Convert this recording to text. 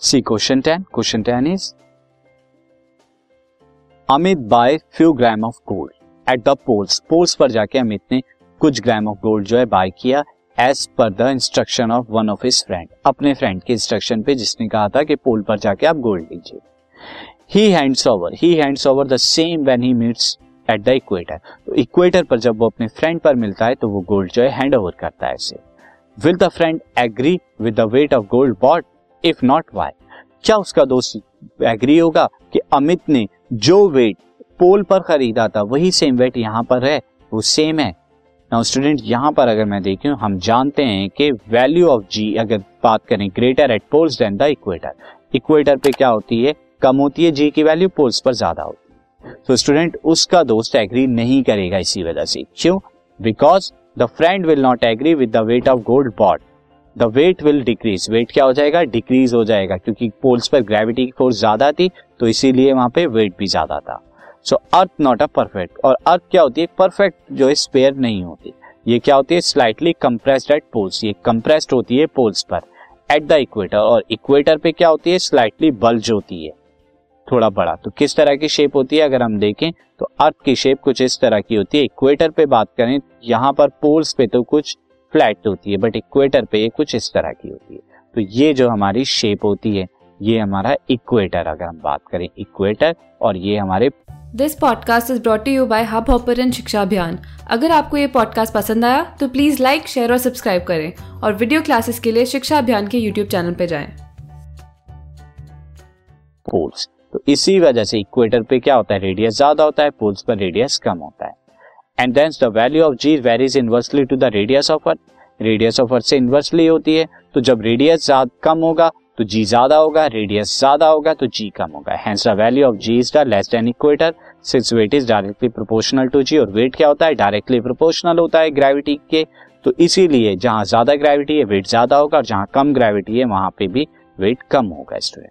C question ten question ten is Amit buy few gram of gold at the poles poles पर जाके अमित ने कुछ ग्राम of gold जो है बाय किया as per the instruction of one of his friend अपने friend के instruction पे जिसने कहा था कि पोल पर जाके आप गोल्ड लीजिए। He hands over he hands over the same when he meets at the equator तो इक्वेटर पर जब वो अपने फ्रेंड पर मिलता है तो वो गोल्ड जो है हैंड ओवर करता है इसे। Will the friend agree with the weight of gold bought if not why क्या उसका दोस्त एग्री होगा कि अमित ने जो वेट पोल पर खरीदा था, वही सेम वेट यहाँ पर है? वो सेम है। नाउ स्टूडेंट यहाँ पर अगर मैं देखूँ, हम जानते हैं कि वैल्यू ऑफ़ जी अगर बात करें greater at poles then the equator equator पे क्या होती है? कम होती है जी की वैल्यू पोल्स पर ज़्यादा होती है। तो स्टूडेंट उसका दोस्त एग्री नहीं करेगा इसी वजह से। क्यों? Because the friend will not agree with the weight of gold bought the weight will decrease weight क्या हो जाएगा? डिक्रीज हो जाएगा, क्योंकि पोल्स पर ग्रेविटी की फोर्स ज़्यादा थी तो इसीलिए वहाँ पे वेट भी ज़्यादा था। सो अर्थ नॉट अ परफेक्ट और अर्थ क्या होती है? परफेक्ट जो है स्पेयर नहीं होती। ये क्या होती है? स्लाइटली कंप्रेस्ड एट पोल्स ये कंप्रेस्ड होती है पोल्स पर एट द इक्वेटर और इक्वेटर पे क्या होती है? स्लाइटली बल्ज होती है। थोड़ा बड़ा। तो किस तरह की शेप होती है? अगर हम देखें तो अर्थ की शेप कुछ इस तरह की होती है। इक्वेटर पे बात करें, यहाँ पर पोल्स पे तो कुछ फ्लैट होती है बट इक्वेटर पे ये कुछ इस तरह की होती है। तो ये जो हमारी शेप होती है ये हमारा इक्वेटर अगर हम बात करें इक्वेटर और ये हमारे this podcast is brought you by Hubhopper Shiksha Abhiyan अगर आपको ये पॉडकास्ट पसंद आया तो प्लीज़ लाइक शेयर और सब्सक्राइब करें और वीडियो क्लासेस के लिए शिक्षा अभियान के यूट्यूब चैनल पर जाए। पोल्स तो इसी वजह से इक्वेटर पे क्या होता है रेडियस ज़्यादा होता है पोल्स पर रेडियस कम होता है। And hence the value of g varies inversely to the radius of earth radius of earth से इनवर्सली होती है तो जब रेडियस कम होगा तो जी ज़्यादा होगा रेडियस ज़्यादा होगा तो जी कम होगा. Hence the value of g is the less than equator since weight is directly proportional to g और वेट क्या होता है? डायरेक्टली प्रोपोर्शनल होता है ग्रेविटी के. तो इसीलिए जहाँ ज़्यादा ग्रेविटी है वेट ज़्यादा होगा, और जहाँ कम ग्रेविटी है, वहाँ पे भी वेट कम होगा स्टूडेंट